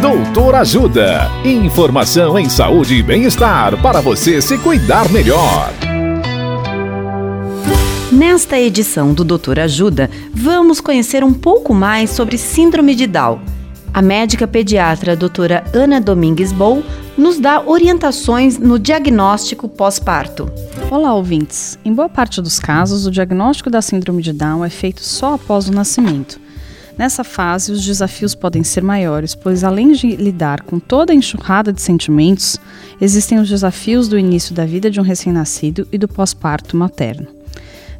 Doutor Ajuda. Informação em saúde e bem-estar para você se cuidar melhor. Nesta edição do Doutor Ajuda, vamos conhecer um pouco mais sobre Síndrome de Down. A médica pediatra doutora Ana Domingues Bol nos dá orientações no diagnóstico pós-parto. Olá, ouvintes. Em boa parte dos casos, o diagnóstico da Síndrome de Down é feito só após o nascimento. Nessa fase, os desafios podem ser maiores, pois além de lidar com toda a enxurrada de sentimentos, existem os desafios do início da vida de um recém-nascido e do pós-parto materno.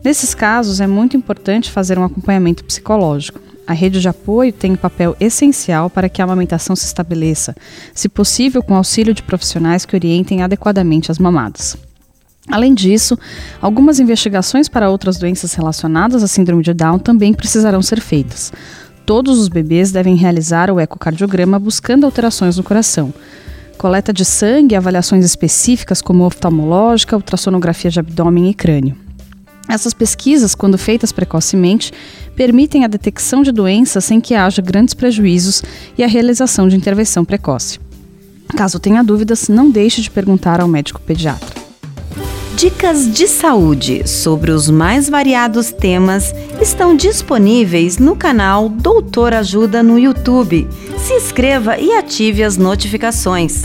Nesses casos, é muito importante fazer um acompanhamento psicológico. A rede de apoio tem um papel essencial para que a amamentação se estabeleça, se possível com auxílio de profissionais que orientem adequadamente as mamadas. Além disso, algumas investigações para outras doenças relacionadas à síndrome de Down também precisarão ser feitas. Todos os bebês devem realizar o ecocardiograma buscando alterações no coração. Coleta de sangue avaliações específicas como oftalmológica, ultrassonografia de abdômen e crânio. Essas pesquisas, quando feitas precocemente, permitem a detecção de doenças sem que haja grandes prejuízos e a realização de intervenção precoce. Caso tenha dúvidas, não deixe de perguntar ao médico pediatra. Dicas de saúde sobre os mais variados temas estão disponíveis no canal Doutor Ajuda no YouTube. Se inscreva e ative as notificações.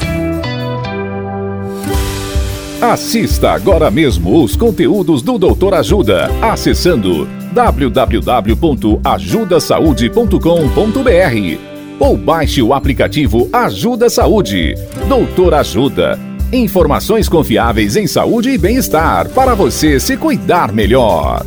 Assista agora mesmo os conteúdos do Doutor Ajuda acessando www.ajudasaude.com.br ou baixe o aplicativo Ajuda Saúde. Doutor Ajuda Informações confiáveis em saúde e bem-estar para você se cuidar melhor.